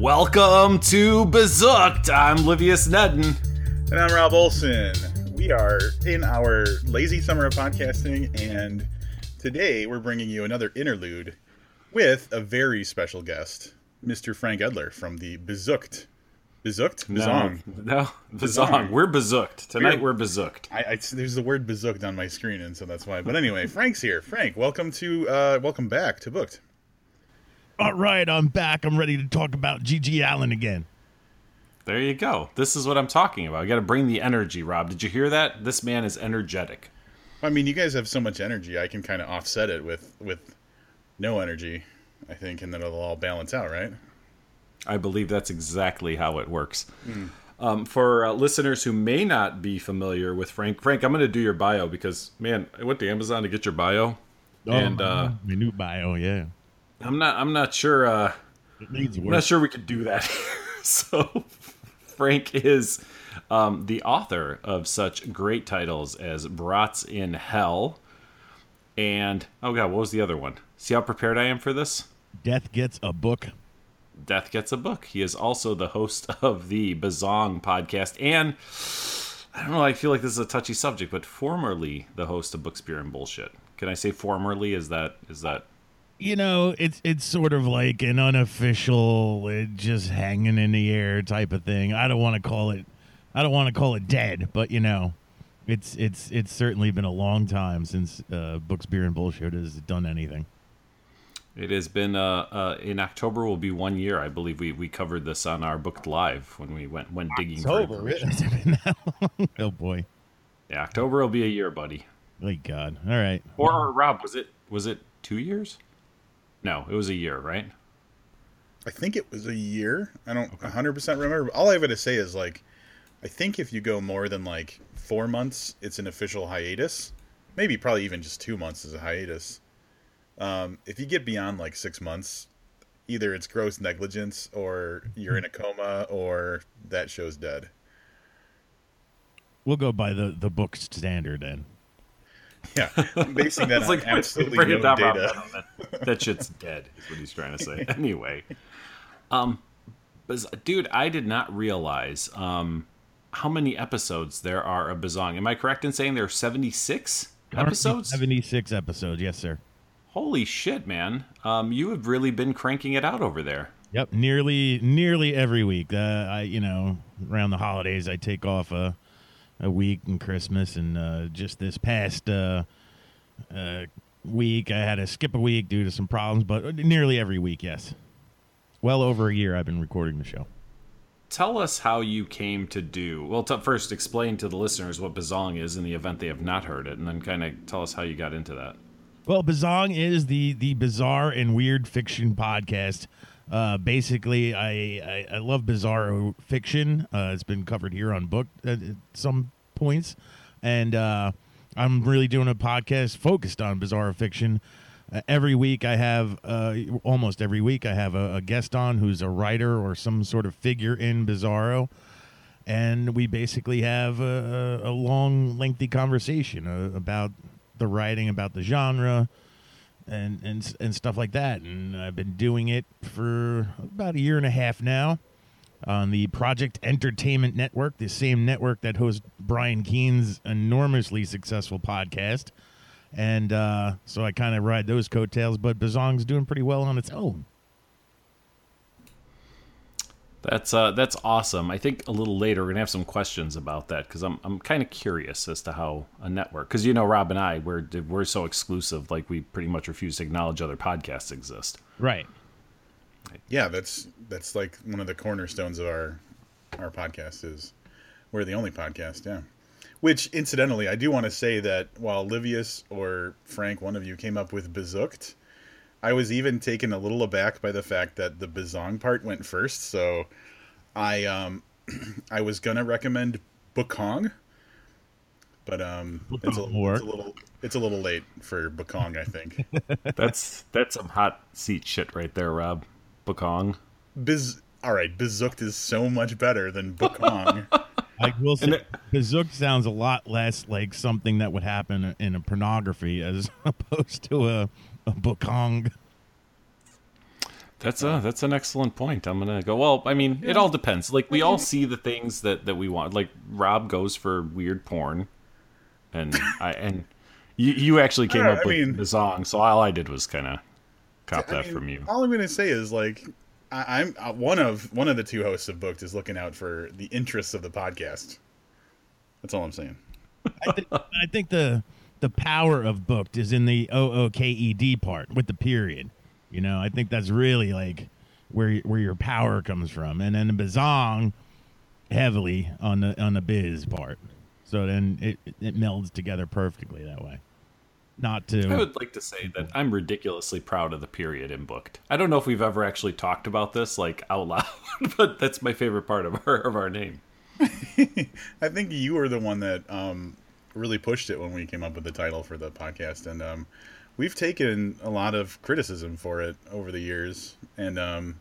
Welcome to Bezooked. I'm Livius Nedden. And I'm Rob Olson. We are in our lazy summer of podcasting, and today we're bringing you another interlude with a very special guest, Mr. Frank Edler from the Bezooked. Bezooked? Bezong. No, no Bezong. We're bezooked. Tonight we're, we're bezooked. I, I, there's the word bezooked on my screen, and so that's why. But anyway, Frank's here. Frank, welcome to uh, welcome back to Booked. All right, I'm back. I'm ready to talk about GG Allin again. There you go. This is what I'm talking about. I got to bring the energy, Rob. Did you hear that? This man is energetic. I mean, you guys have so much energy. I can kind of offset it with with no energy, I think, and then it'll all balance out, right? I believe that's exactly how it works. Mm. Um, for uh, listeners who may not be familiar with Frank, Frank, I'm going to do your bio because, man, I went to Amazon to get your bio, oh, and uh, my new bio, yeah. I'm not. I'm not sure. Uh, I'm not sure we could do that. so, Frank is um, the author of such great titles as "Brats in Hell" and oh god, what was the other one? See how prepared I am for this? Death gets a book. Death gets a book. He is also the host of the Bazong podcast and. I don't know. I feel like this is a touchy subject, but formerly the host of Books, Beer, and Bullshit. Can I say formerly? Is that is that you know, it's it's sort of like an unofficial, uh, just hanging in the air type of thing. I don't want to call it, I don't want to call it dead, but you know, it's it's it's certainly been a long time since uh, Books, Beer, and Bullshit has done anything. It has been uh, uh, in October will be one year. I believe we, we covered this on our booked live when we went went digging. October, really? oh boy. Yeah, October will be a year, buddy. Thank God. All right. Or, or Rob, was it was it two years? No, it was a year, right? I think it was a year. I don't okay. 100% remember. All I have to say is like, I think if you go more than like four months, it's an official hiatus. Maybe probably even just two months is a hiatus. Um, if you get beyond like six months, either it's gross negligence or you're in a coma or that show's dead. We'll go by the the book standard then. Yeah, I'm basing that on like, absolutely no data. That, that shit's dead. Is what he's trying to say. Anyway, um, but dude, I did not realize um how many episodes there are of Bazong. Am I correct in saying there are 76 episodes? 76 episodes, yes, sir. Holy shit, man! Um, you have really been cranking it out over there. Yep, nearly nearly every week. Uh, I, you know, around the holidays, I take off a a week and Christmas, and uh, just this past uh, uh, week, I had to skip a week due to some problems, but nearly every week, yes. Well over a year, I've been recording the show. Tell us how you came to do. Well, t- first explain to the listeners what Bazong is in the event they have not heard it, and then kind of tell us how you got into that. Well, Bazong is the the bizarre and weird fiction podcast uh, basically, I, I, I love bizarro fiction. Uh, it's been covered here on book at some points, and uh, I'm really doing a podcast focused on bizarro fiction. Uh, every week, I have uh, almost every week I have a, a, guest on who's a writer or some sort of figure in bizarro, and we basically have a, a long, lengthy conversation uh, about the writing, about the genre and and and stuff like that. And I've been doing it for about a year and a half now on the Project Entertainment Network, the same network that hosts Brian Keene's enormously successful podcast. And uh, so I kind of ride those coattails, but Bazong's doing pretty well on its own. That's uh, that's awesome. I think a little later we're gonna have some questions about that because I'm I'm kind of curious as to how a network because you know Rob and I we're we're so exclusive like we pretty much refuse to acknowledge other podcasts exist. Right. Yeah, that's that's like one of the cornerstones of our our podcast is we're the only podcast. Yeah. Which incidentally, I do want to say that while Livius or Frank, one of you, came up with Bezooked, I was even taken a little aback by the fact that the Bazong part went first. So I um I was gonna recommend Bukong, but um it's a, it's a, little it's a little late for Bukong, I think. that's that's some hot seat shit right there, Rob. Bukong. Biz all right, Bezooked is so much better than Bukong. like will say, Bezooked sounds a lot less like something that would happen in a pornography as opposed to a a Bukong. That's a that's an excellent point. I'm gonna go. Well, I mean, yeah. it all depends. Like we all see the things that that we want. Like Rob goes for weird porn, and I and you you actually came up I with mean, the song. So all I did was kind of cop that mean, from you. All I'm gonna say is like I, am uh, one of one of the two hosts of Booked is looking out for the interests of the podcast. That's all I'm saying. I, th- I think the the power of Booked is in the O O K E D part with the period. You know, I think that's really like where where your power comes from, and then the Bazong heavily on the on the biz part. So then it it melds together perfectly that way. Not to. I would like to say that I'm ridiculously proud of the period in Booked. I don't know if we've ever actually talked about this like out loud, but that's my favorite part of our of our name. I think you were the one that um, really pushed it when we came up with the title for the podcast, and um, we've taken a lot of criticism for it over the years, and um,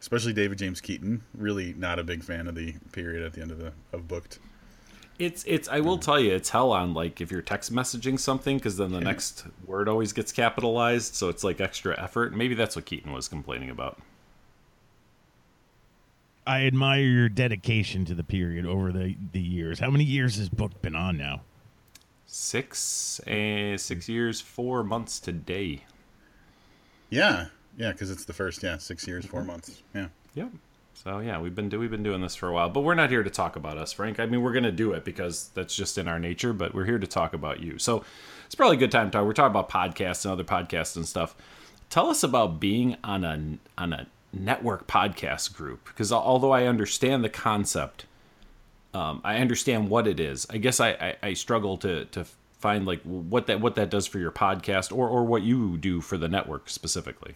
especially David James Keaton, really not a big fan of the period at the end of the of booked. It's it's I will tell you it's hell on like if you're text messaging something because then the yeah. next word always gets capitalized, so it's like extra effort. Maybe that's what Keaton was complaining about. I admire your dedication to the period over the the years. How many years has book been on now? Six uh, six years, four months today. Yeah, yeah, because it's the first yeah six years, four months. Yeah. Yep. So yeah, we've been do we've been doing this for a while, but we're not here to talk about us, Frank. I mean, we're gonna do it because that's just in our nature, but we're here to talk about you. So it's probably a good time to talk. We're talking about podcasts and other podcasts and stuff. Tell us about being on a on a network podcast group because although I understand the concept um, I understand what it is. I guess I, I, I, struggle to to find like what that what that does for your podcast or or what you do for the network specifically.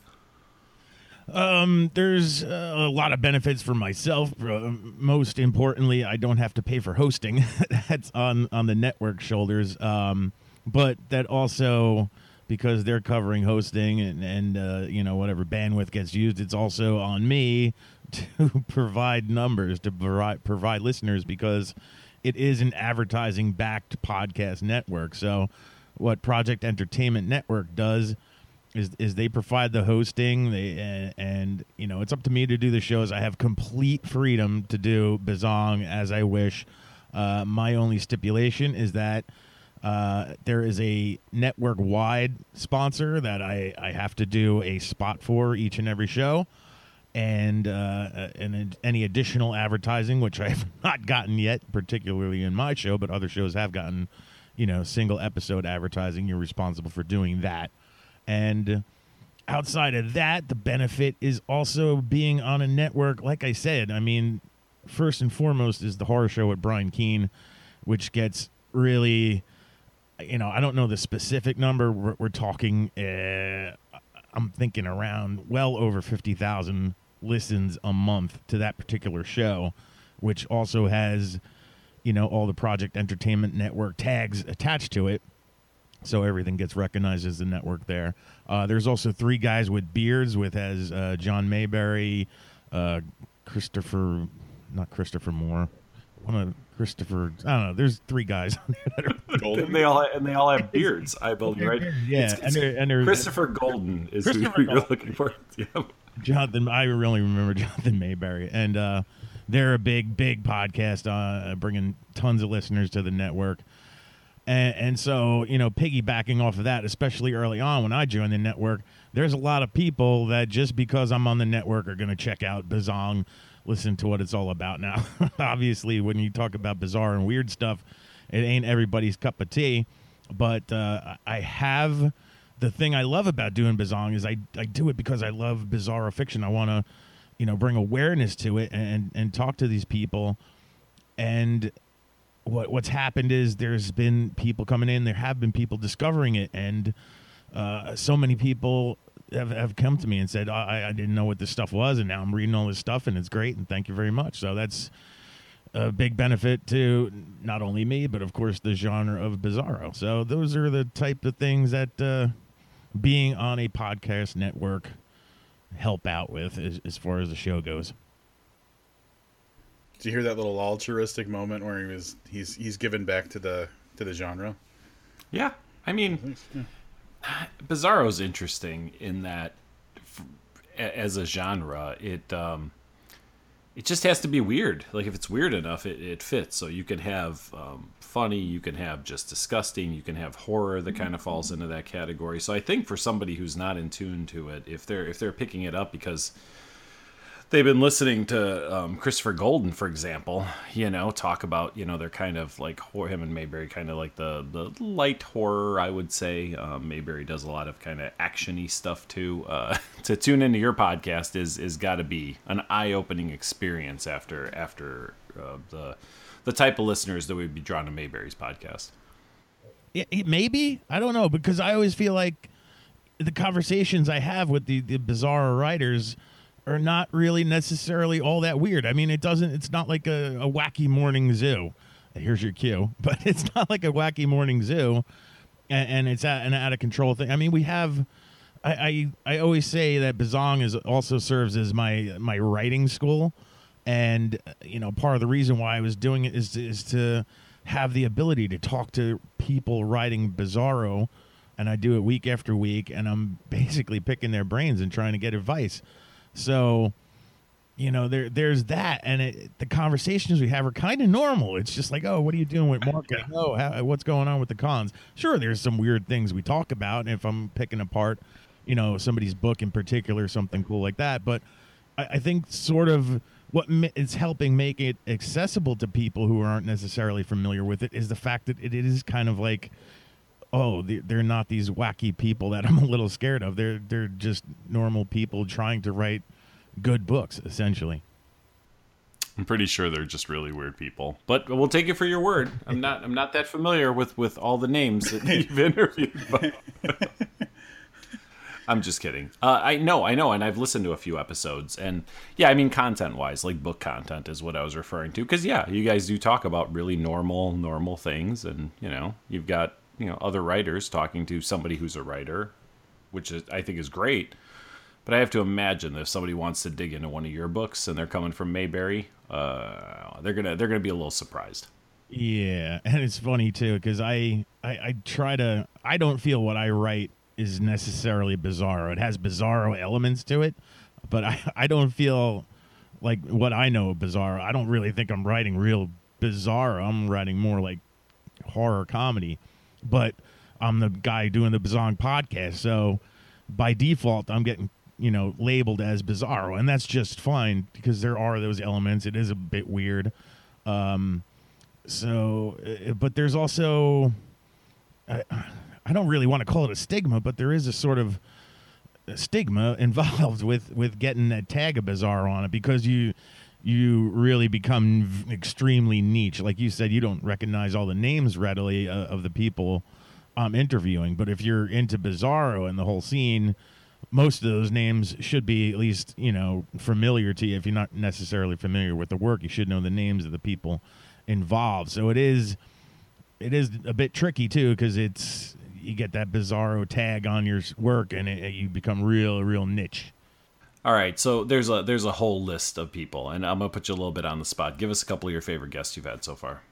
Um, there's a lot of benefits for myself. Uh, most importantly, I don't have to pay for hosting. That's on on the network shoulders. Um, but that also because they're covering hosting and and uh, you know whatever bandwidth gets used, it's also on me to provide numbers to provide, provide listeners because it is an advertising backed podcast network. So what Project Entertainment Network does is is they provide the hosting they and, and, you know it's up to me to do the shows. I have complete freedom to do Bazong as I wish. Uh, my only stipulation is that uh, there is a network wide sponsor that I, I have to do a spot for each and every show and uh, and any additional advertising, which I have not gotten yet, particularly in my show, but other shows have gotten, you know, single episode advertising. You're responsible for doing that, and outside of that, the benefit is also being on a network. Like I said, I mean, first and foremost is the horror show with Brian Keene, which gets really, you know, I don't know the specific number. We're, we're talking. Uh, I'm thinking around well over 50,000 listens a month to that particular show, which also has, you know, all the Project Entertainment Network tags attached to it. So everything gets recognized as the network there. Uh, there's also three guys with beards, with as uh, John Maberry, uh, Christopher, not Christopher Moore, one of Christopher. I don't know. There's three guys on there. and they all and they all have beards. I believe, right? Yeah, it's, it's and, and Christopher Golden is who you're looking for. Yeah. Jonathan, I really remember Jonathan Maberry, and uh, they're a big, big podcast, uh, bringing tons of listeners to the network. And, and, so, you know, piggybacking off of that, especially early on when I joined the network, there's a lot of people that just because I'm on the network are going to check out Bazong listen to what it's all about now. Obviously, when you talk about bizarre and weird stuff, it ain't everybody's cup of tea. But uh, I have the thing I love about doing Bazong is I, I do it because I love bizarre fiction. I want to, you know, bring awareness to it and, and talk to these people. And what what's happened is there's been people coming in, there have been people discovering it, and uh, so many people have, have come to me and said, I, I didn't know what this stuff was, and now I'm reading all this stuff, and it's great, and thank you very much. So that's a big benefit to not only me, but of course the genre of Bizarro. So those are the type of things that uh, being on a podcast network help out with as, as far as the show goes. Did you hear that little altruistic moment where he was he's he's given back to the to the genre? Yeah, I mean. Yeah Bizarro's interesting in that as a genre, it um, it just has to be weird. Like if it's weird enough, it, it fits. So you can have um, funny, you can have just disgusting, you can have horror that kind of falls into that category. So I think for somebody who's not in tune to it, if they're if they're picking it up because they've been listening to um, Christopher Golden, for example, you know, talk about, you know, they're kind of like him and Maberry, kind of like the, the light horror, I would say. Um, Maberry does a lot of kind of actiony stuff too. Uh, to tune into your podcast is is got to be an eye opening experience after after uh, the the type of listeners that we'd be drawn to Maberry's podcast. It, it, maybe I don't know because I always feel like the conversations I have with the the bizarre writers are not really necessarily all that weird. I mean, it doesn't. It's not like a, a wacky morning zoo. Here's your cue, but it's not like a wacky morning zoo, and, and it's at, an out of control thing. I mean, we have. I, I, I always say that Bazong is also serves as my my writing school, and you know part of the reason why I was doing it is to, is to have the ability to talk to people writing Bizarro, and I do it week after week, and I'm basically picking their brains and trying to get advice. So, you know, there there's that, and it, the conversations we have are kind of normal. It's just like, oh, what are you doing with marketing? Oh, how, what's going on with the cons? Sure, there's some weird things we talk about, and if I'm picking apart, you know, somebody's book in particular, something cool like that. But I, I think sort of what is helping make it accessible to people who aren't necessarily familiar with it is the fact that it is kind of like oh, they're not these wacky people that I'm a little scared of. They're they're just normal people trying to write good books, essentially. I'm pretty sure they're just really weird people, but we'll take it for your word. I'm not I'm not that familiar with with all the names that you've interviewed. I'm just kidding. Uh, I know, I know, and I've listened to a few episodes, and yeah, I mean, content wise, like book content is what I was referring to. Because yeah, you guys do talk about really normal, normal things, and you know, you've got you know other writers talking to somebody who's a writer, which is, I think is great. But I have to imagine that if somebody wants to dig into one of your books and they're coming from Maberry, uh, they're gonna they're gonna be a little surprised. Yeah, and it's funny too because I, I I try to I don't feel what I write is necessarily bizarro. It has bizarro elements to it, but I I don't feel like what I know of bizarro. I don't really think I'm writing real bizarre. I'm writing more like horror comedy but I'm the guy doing the Bazong podcast. So by default, I'm getting you know labeled as Bizarro, and that's just fine because there are those elements. It is a bit weird. Um, so, uh, but there's also I, I don't really want to call it a stigma, but there is a sort of stigma involved with with getting that tag of bizarre on it because you you really become extremely niche. Like you said, you don't recognize all the names readily uh, of the people I'm interviewing. But if you're into Bizarro and the whole scene, most of those names should be at least you know familiar to you. If you're not necessarily familiar with the work, you should know the names of the people involved. So it is it is a bit tricky too because it's you get that Bizarro tag on your work and it, you become real real niche. All right, so there's a there's a whole list of people, and I'm gonna put you a little bit on the spot. Give us a couple of your favorite guests you've had so far.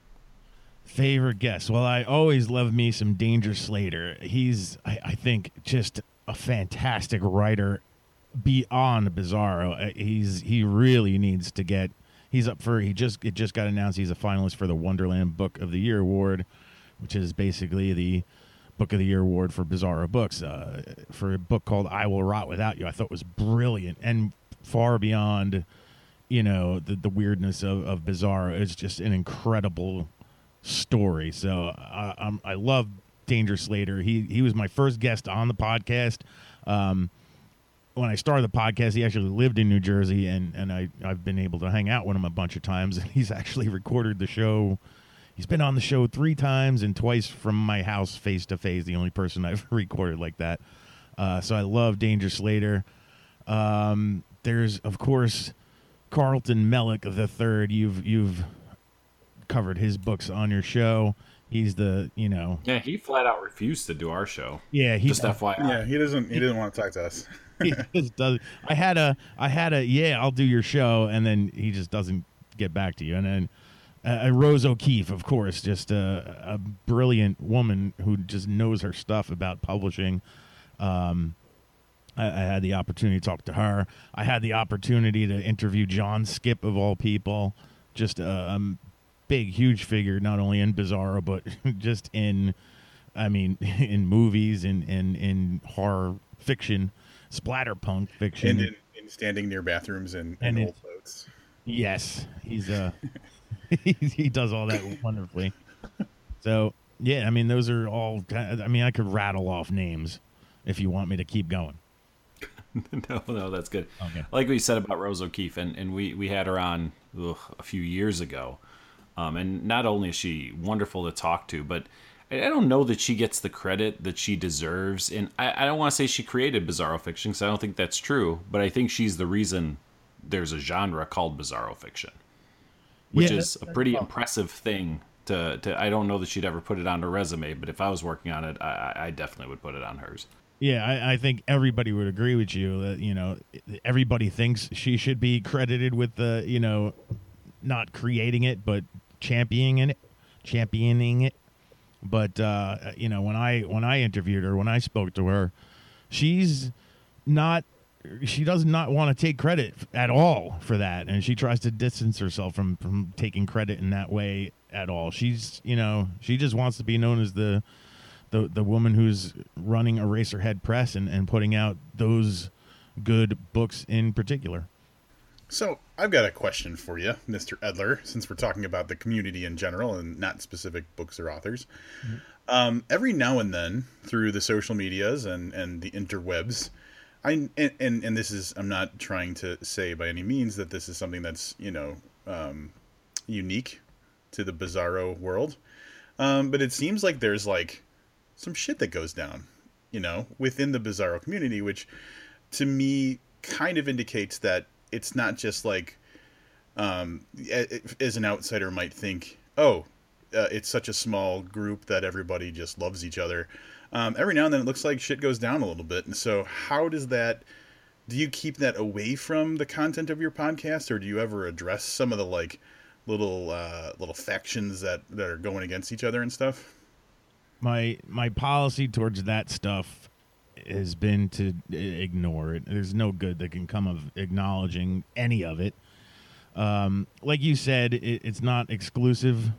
Favorite guest? Well, I always love me some Danger Slater. He's, I, I think, just a fantastic writer beyond Bizarro. Uh, he's he really needs to get. He's up for. He just it just got announced. He's a finalist for the Wonderland Book of the Year award, which is basically the Book of the Year award for Bizarro books uh, for a book called "I Will Rot Without You." I thought was brilliant and far beyond, you know, the the weirdness of, of Bizarro. It's just an incredible story. So I, I'm, I love Danger Slater. He he was my first guest on the podcast. Um, when I started the podcast, he actually lived in New Jersey, and and I I've been able to hang out with him a bunch of times. And he's actually recorded the show He's been on the show three times and twice from my house face to face. The only person I've recorded like that. Uh, so I love Danger Slater. Um, there's of course Carlton Mellick the third. You've you've covered his books on your show. He's the you know. Yeah, he flat out refused to do our show. Yeah, he just FYI. Yeah, he doesn't. He didn't want to talk to us. he just does. I had a I had a yeah, I'll do your show, and then he just doesn't get back to you, and then uh, Rose O'Keefe, of course, just a, a, brilliant woman who just knows her stuff about publishing. Um, I, I, had the opportunity to talk to her. I had the opportunity to interview John Skipp, of all people, just a, a big, huge figure, not only in Bizarro but just in, I mean, in movies and in, in, in horror fiction, splatterpunk fiction, and in, in standing near bathrooms and, and, and old boats. Yes, he's uh, he, he does all that wonderfully. So yeah, I mean, those are all. I mean, I could rattle off names if you want me to keep going. no, no, that's good. Okay. Like we said about Rose O'Keefe, and, and we, we had her on ugh, a few years ago. Um, and not only is she wonderful to talk to, but I don't know that she gets the credit that she deserves. And I, I don't want to say she created Bizarro fiction because I don't think that's true, but I think she's the reason there's a genre called Bizarro fiction, which yeah, is a pretty impressive thing. To, to, I don't know that she'd ever put it on her resume, but if I was working on it, I, I definitely would put it on hers. Yeah, I, I, think everybody would agree with you that you know everybody thinks she should be credited with the you know not creating it but championing it, championing it. But uh, you know when I when I interviewed her when I spoke to her, she's not she does not want to take credit at all for that, and she tries to distance herself from from taking credit in that way at all. She's you know she just wants to be known as the the the woman who's running Eraserhead Press and, and putting out those good books in particular. So I've got a question for you, Mr. Edler, since we're talking about the community in general and not specific books or authors. Mm-hmm. Um, every now and then, through the social medias and, and the interwebs, I and, and, and this is I'm not trying to say by any means that this is something that's you know um, unique to the Bizarro world, um, but it seems like there's like some shit that goes down, you know, within the Bizarro community, which to me kind of indicates that it's not just like, um, as an outsider might think, oh, uh, it's such a small group that everybody just loves each other. Um, every now and then it looks like shit goes down a little bit. And so, how does that? Do you keep that away from the content of your podcast, or do you ever address some of the like little uh, little factions that that are going against each other and stuff? my my policy towards that stuff has been to ignore it. There's no good that can come of acknowledging any of it. Um, like you said, it, it's not exclusive.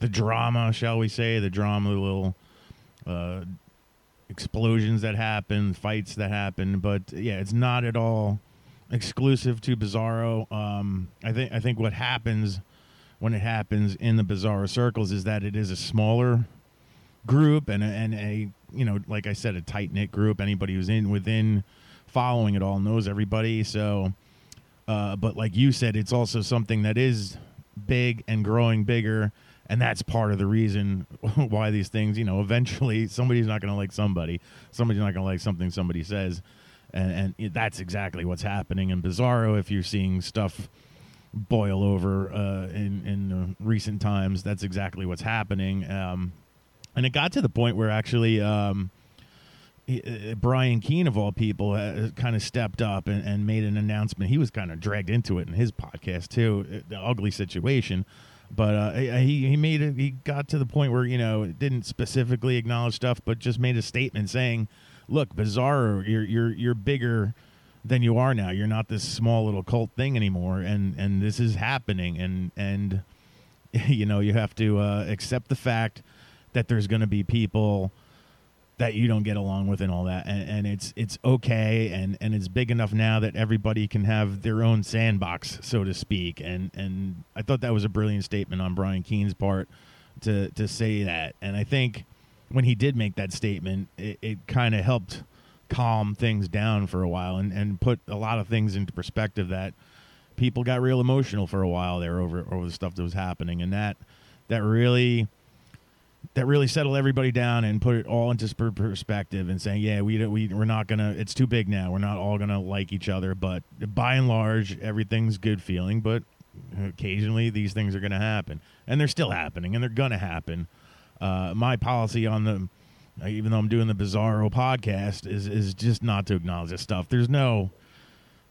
The drama, shall we say, the drama, the little uh, explosions that happen, fights that happen, but yeah, it's not at all exclusive to Bizarro. Um, I think I think what happens when it happens in the Bizarro circles is that it is a smaller group and a, and a you know like I said a tight knit group. Anybody who's in within following it all knows everybody. So, uh, but like you said, it's also something that is big and growing bigger. And that's part of the reason why these things, you know, eventually somebody's not going to like somebody. Somebody's not going to like something somebody says. And, and that's exactly what's happening in Bizarro. If you're seeing stuff boil over uh, in in recent times. That's exactly what's happening. Um, and it got to the point where actually um, uh, Brian Keene of all people uh, kind of stepped up and, and, made an announcement. He was kind of dragged into it in his podcast too, uh, the ugly situation. But uh, he he made it. He got to the point where you know didn't specifically acknowledge stuff, but just made a statement saying, "Look, Bizarro, you're you're you're bigger." than you are now. You're not this small little cult thing anymore, and and this is happening, and and you know you have to uh, accept the fact that there's going to be people that you don't get along with and all that. And, and, it's it's okay. And and it's big enough now that everybody can have their own sandbox so to speak. And and I thought that was a brilliant statement on Brian Keene's part to to say that. And I think when he did make that statement it, it kind of helped calm things down for a while and and put a lot of things into perspective that people got real emotional for a while there over over the stuff that was happening. And that that really that really settled everybody down and put it all into perspective and saying, yeah, we we we're not gonna. It's too big now. We're not all gonna like each other, but by and large, everything's good feeling. But occasionally, these things are gonna happen, and they're still happening, and they're gonna happen. Uh, my policy on the, even though I'm doing the Bizarro podcast, is is just not to acknowledge this stuff. There's no.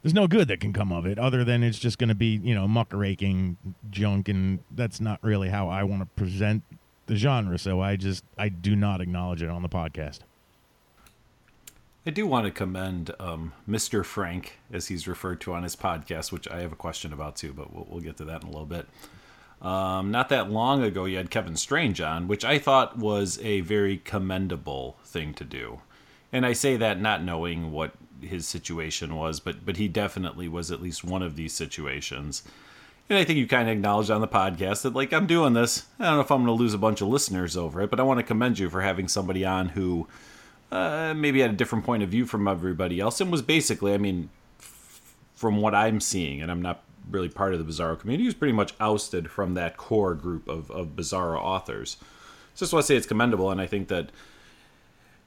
There's no good that can come of it, other than it's just going to be, you know, muckraking junk, and that's not really how I want to present the genre, so I just I do not acknowledge it on the podcast. I do want to commend um, Mr. Frank, as he's referred to on his podcast, which I have a question about too, but we'll, we'll get to that in a little bit. Um, not that long ago, you had Kevin Strange on, which I thought was a very commendable thing to do. And I say that not knowing what his situation was, but but he definitely was at least one of these situations. And I think you kind of acknowledged on the podcast that like I'm doing this. I don't know if I'm going to lose a bunch of listeners over it, but I want to commend you for having somebody on who uh, maybe had a different point of view from everybody else and was basically, I mean, f- from what I'm seeing, and I'm not really part of the Bizarro community, was pretty much ousted from that core group of, of Bizarro authors. So I just want to say it's commendable, and I think that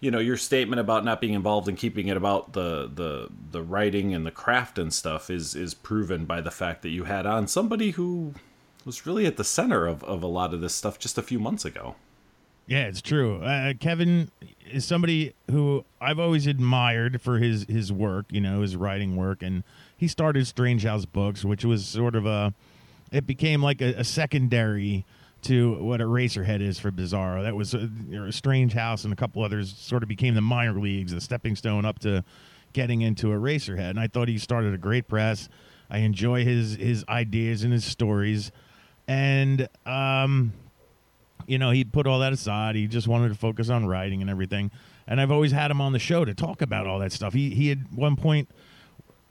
you know your statement about not being involved and keeping it about the the the writing and the craft and stuff is is proven by the fact that you had on somebody who was really at the center of, of a lot of this stuff just a few months ago. Yeah, it's true. Uh, Kevin is somebody who I've always admired for his his work, you know, his writing work, and he started Strange House Books, which was sort of a, it became like a, a secondary to what a Eraserhead is for Bizarro. That was a, a, Strange House and a couple others sort of became the minor leagues, the stepping stone up to getting into a Eraserhead. And I thought he started a great press. I enjoy his his ideas and his stories, and um, you know, he put all that aside. He just wanted to focus on writing and everything. And I've always had him on the show to talk about all that stuff. He he had one point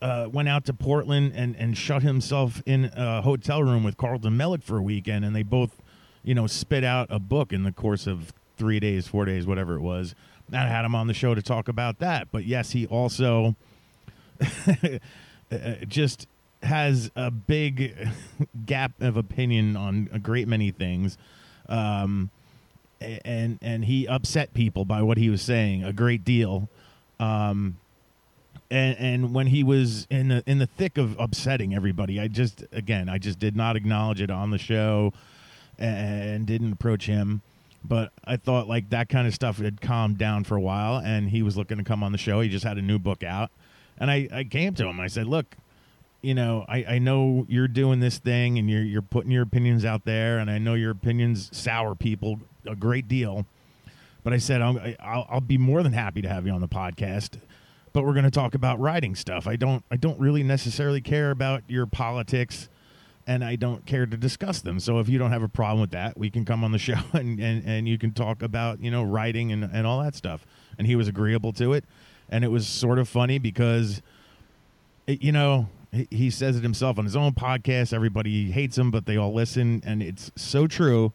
uh, went out to Portland and, and shut himself in a hotel room with Carlton Mellick for a weekend, and they both you know, spit out a book in the course of three days, four days, whatever it was. And I had him on the show to talk about that. But yes, he also just has a big gap of opinion on a great many things. Um, and and he upset people by what he was saying a great deal. Um, and and when he was in the in the thick of upsetting everybody, I just again I just did not acknowledge it on the show and didn't approach him. But I thought like that kind of stuff had calmed down for a while, and he was looking to come on the show. He just had a new book out, and I, I came to him. I said, "Look, you know, I, I know you're doing this thing, and you're you're putting your opinions out there, and I know your opinions sour people a great deal. But I said I'll, I'll, I'll be more than happy to have you on the podcast. But we're going to talk about writing stuff. I don't I don't really necessarily care about your politics." And I don't care to discuss them. So if you don't have a problem with that, we can come on the show and, and, and you can talk about, you know, writing and, and all that stuff. And he was agreeable to it. And it was sort of funny because, it, you know, he, he says it himself on his own podcast. Everybody hates him, but they all listen. And it's so true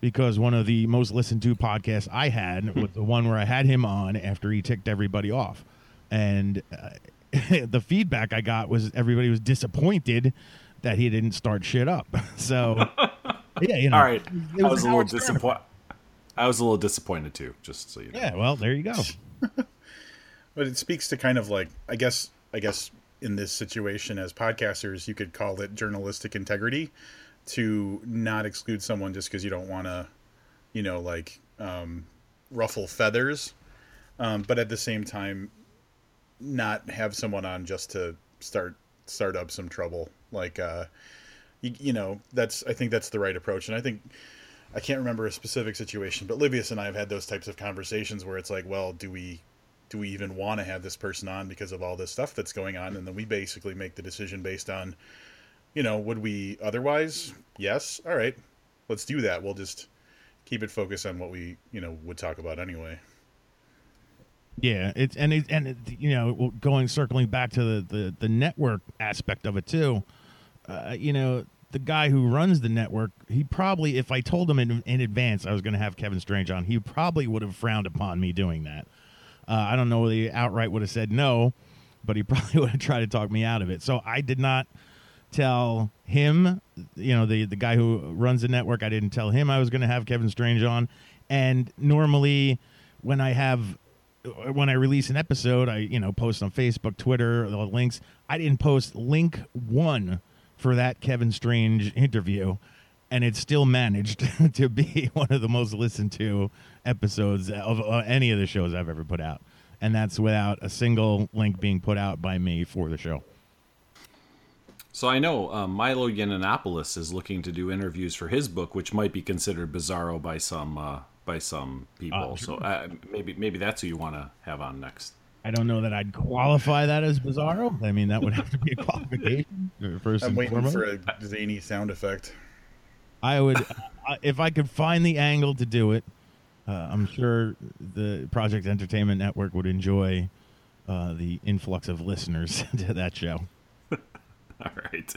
because one of the most listened to podcasts I had was the one where I had him on after he ticked everybody off. And uh, the feedback I got was everybody was disappointed that he didn't start shit up. So yeah, you know. All right, I was a little disappointed. I was a little disappointed too, just so you know. Yeah, well, there you go. but it speaks to kind of like I guess I guess in this situation as podcasters, you could call it journalistic integrity to not exclude someone just because you don't want to, you know, like um, ruffle feathers, um, but at the same time, not have someone on just to start start up some trouble like, uh, you, you know, that's I think that's the right approach, and I think I can't remember a specific situation, but Livius and I have had those types of conversations where it's like, well, do we do we even want to have this person on because of all this stuff that's going on? And then we basically make the decision based on, you know, would we otherwise? Yes. All right, let's do that. We'll just keep it focused on what we, you know, would talk about anyway. Yeah, it's and it, and it, you know, going circling back to the, the the network aspect of it too uh, you know, the guy who runs the network, he probably, if I told him in, in advance I was going to have Kevin Strange on, he probably would have frowned upon me doing that. Uh, I don't know whether he outright would have said no, but he probably would have tried to talk me out of it. So I did not tell him, you know, the the guy who runs the network. I didn't tell him I was going to have Kevin Strange on. And normally, when I have when I release an episode, I you know post on Facebook, Twitter, the links. I didn't post link one for that Kevin Strange interview, and it still managed to be one of the most listened to episodes of uh, any of the shows I've ever put out. And that's without a single link being put out by me for the show. So I know uh, Milo Yiannopoulos is looking to do interviews for his book, which might be considered bizarro by some uh, by some people. Uh. So uh, maybe maybe that's who you want to have on next. I don't know that I'd qualify that as bizarro. I mean, that would have to be a qualification first I'm waiting foremost. for a zany sound effect. I would, uh, if I could find the angle to do it. Uh, I'm sure the Project Entertainment Network would enjoy uh, the influx of listeners to that show. All right.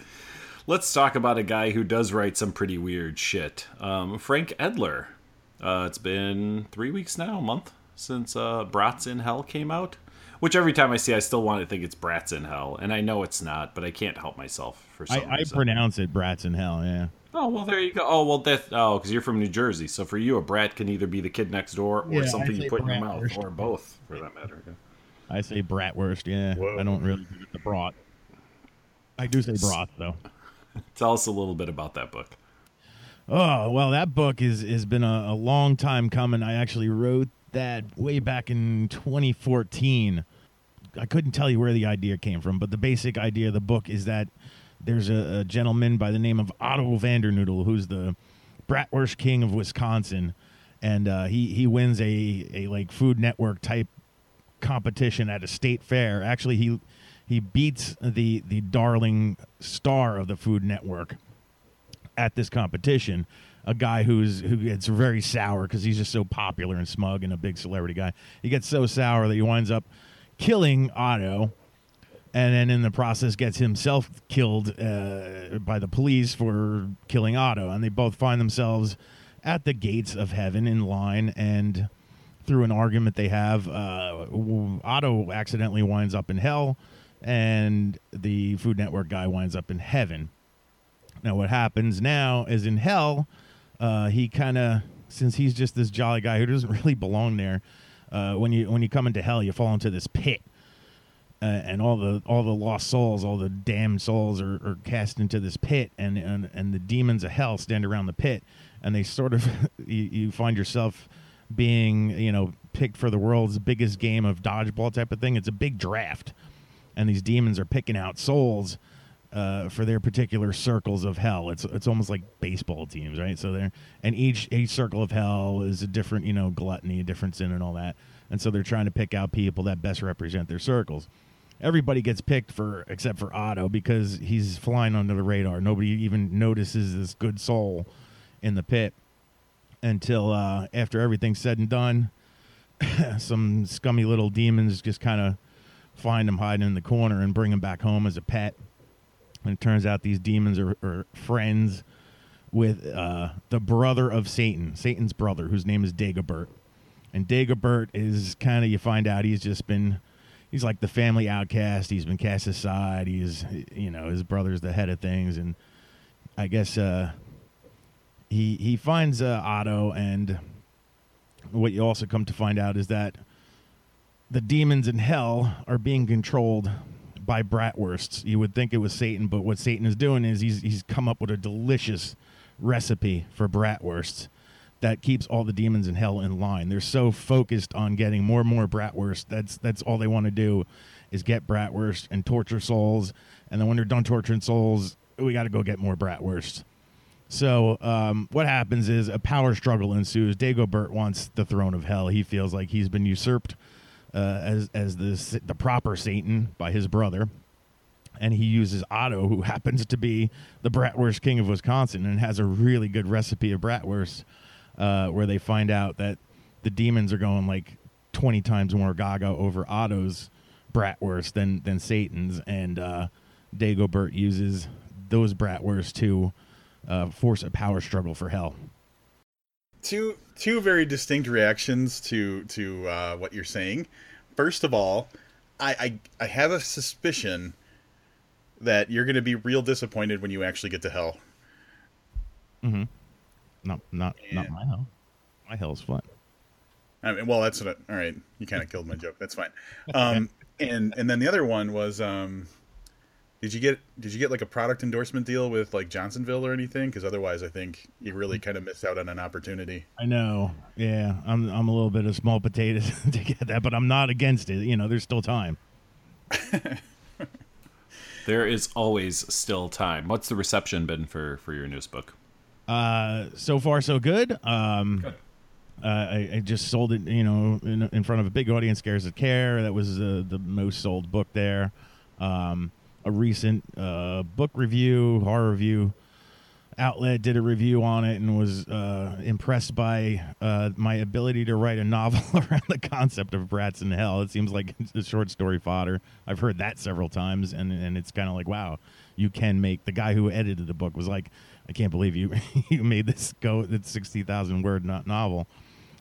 Let's talk about a guy who does write some pretty weird shit. Um, Frank Edler. Uh, it's been three weeks now, a month, since uh, Brats in Hell came out. Which every time I see, I still want to think it's Brats in Hell, and I know it's not, but I can't help myself for some I, I reason. pronounce it Brats in Hell. Yeah. oh well, there you go. Oh well, that oh because you're from New Jersey, so for you, a brat can either be the kid next door or Yeah, I something say you put in your mouth, bratwurst. or both, for that matter. I say bratwurst. Yeah. Whoa. I don't really do the brat. I do say broth though. Tell us a little bit about that book. Oh well, that book is has been a, a long time coming. I actually wrote that way back in 2014. I couldn't tell you where the idea came from, but the basic idea of the book is that there's a, a gentleman by the name of Otto Vandernoodle who's the bratwurst king of Wisconsin, and uh, he he wins a a like Food Network type competition at a state fair. Actually, he he beats the the darling star of the Food Network at this competition a guy who's who gets very sour because he's just so popular and smug and a big celebrity guy. He gets so sour that he winds up killing Otto, and then in the process gets himself killed uh, by the police for killing Otto. And they both find themselves at the gates of heaven in line and. Through an argument they have, uh, Otto accidentally winds up in hell, and the Food Network guy winds up in heaven. Now, what happens now is in hell, uh, he kind of, since he's just this jolly guy who doesn't really belong there, uh, when you when you come into hell, you fall into this pit, uh, and all the all the lost souls, all the damned souls are, are cast into this pit, and, and and the demons of hell stand around the pit, and they sort of you, you find yourself being you know picked for the world's biggest game of dodgeball type of thing. It's a big draft, and these demons are picking out souls uh, for their particular circles of hell. It's it's almost like baseball teams, right? So they're and each each circle of hell is a different, you know, gluttony, a different sin, and all that. And so they're trying to pick out people that best represent their circles. Everybody gets picked for except for Otto because he's flying under the radar. Nobody even notices this good soul in the pit until uh, after everything's said and done. some scummy little demons just kind of find him hiding in the corner and bring him back home as a pet. And it turns out these demons are, are friends with uh, the brother of Satan, Satan's brother, whose name is Dagobert. And Dagobert is kind of, you find out he's just been, he's like the family outcast. He's been cast aside. He's, you know, his brother's the head of things. And I guess uh, he, he finds uh, Otto. And what you also come to find out is that the demons in hell are being controlled by bratwursts. You would think it was Satan, but what Satan is doing is he's he's come up with a delicious recipe for bratwursts that keeps all the demons in hell in line. They're so focused on getting more and more bratwurst. That's that's all they want to do is get bratwurst and torture souls. And then when they're done torturing souls, we got to go get more bratwurst. So um, what happens is a power struggle ensues. Dagobert wants the throne of hell. He feels like he's been usurped as as the the proper Satan by his brother, and he uses Otto, who happens to be the bratwurst king of Wisconsin, and has a really good recipe of bratwurst, uh, where they find out that the demons are going like twenty times more gaga over Otto's bratwurst than than Satan's, and uh, Dagobert uses those bratwurst to uh, force a power struggle for hell. Two two very distinct reactions to to uh, what you're saying. First of all, I, I I have a suspicion that you're going to be real disappointed when you actually get to hell. Mm-hmm. Not not not my hell. My hell's fun. I mean, well, that's what. I, all right, you kind of killed my joke. That's fine. Um, and and then the other one was, um, did you get did you get like a product endorsement deal with like Johnsonville or anything? Because otherwise, I think you really kind of missed out on an opportunity. I know. Yeah, I'm I'm a little bit of small potatoes to get that, but I'm not against it. You know, there's still time. There is always still time. What's the reception been for for your newest book? Uh, so far so good. Um, Uh, I, I, just sold it, you know, in, in, front of a big audience. Scares of Care. That was uh, the most sold book there. Um, a recent uh, book review, horror review outlet did a review on it and was uh, impressed by uh, my ability to write a novel around the concept of brats in hell. It seems like it's a short story fodder. I've heard that several times, and and it's kind of like, wow, you can make. The guy who edited the book was like, I can't believe you you made this go. It's sixty thousand word not novel.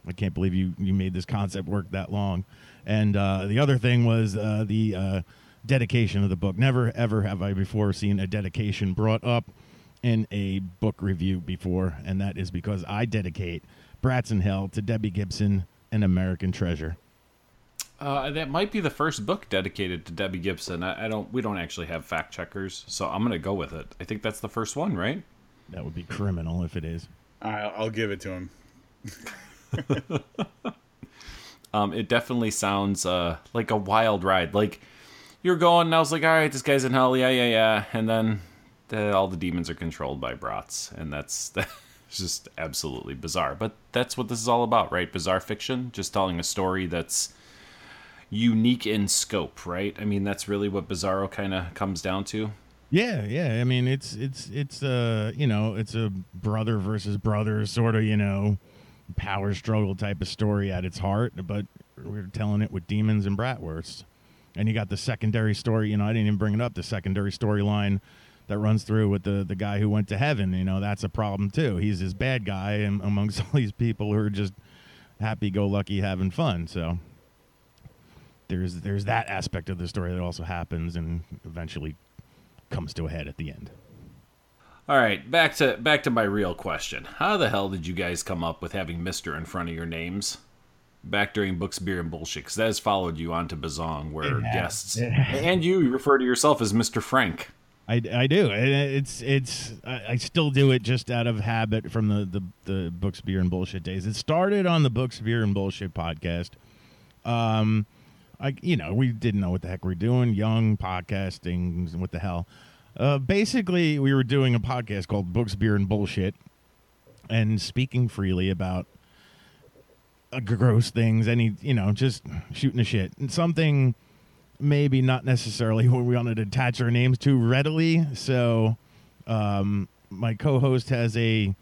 I can't believe you you made this concept work that long. And uh, the other thing was uh, the uh, dedication of the book. Never ever have I before seen a dedication brought up in a book review before, and that is because I dedicate Brats in Hell to Debbie Gibson, an American treasure. Uh, that might be the first book dedicated to Debbie Gibson. I, I, don't. We don't actually have fact checkers, so I'm gonna go with it. I think that's the first one, right? That would be criminal if it is. I'll, I'll give it to him. um, it definitely sounds uh, like a wild ride. Like you're going, and I was like, all right, this guy's in hell, yeah, yeah, yeah, and then the, all the demons are controlled by brats, and that's that's just absolutely bizarre. But that's what this is all about, right? Bizarre fiction, just telling a story that's unique in scope, right? I mean, that's really what Bizarro kind of comes down to. Yeah, yeah. I mean, it's it's it's uh you know it's a brother versus brother sort of you know power struggle type of story at its heart, but we're telling it with demons and bratwursts. And you got the secondary story. You know, I didn't even bring it up. The secondary storyline that runs through with the the guy who went to heaven. You know, that's a problem too. He's this bad guy amongst all these people who are just happy go lucky having fun. So there's there's that aspect of the story that also happens and eventually comes to a head at the end. All right, back to back to my real question. How the hell did you guys come up with having Mister in front of your names? Back during books, beer, and bullshit, because that has followed you onto Bazong, where guests and you refer to yourself as Mister Frank. I, I do. It's it's I still do it just out of habit from the, the, the books, beer, and bullshit days. It started on the books, beer, and bullshit podcast. Um, I you know we didn't know what the heck we are doing, young podcasting, what the hell. Uh, basically, we were doing a podcast called Books, Beer, and Bullshit, and speaking freely about gross things. Any you know, just shooting the shit and something maybe not necessarily what we wanted to attach our names to readily. So, um, my co-host has a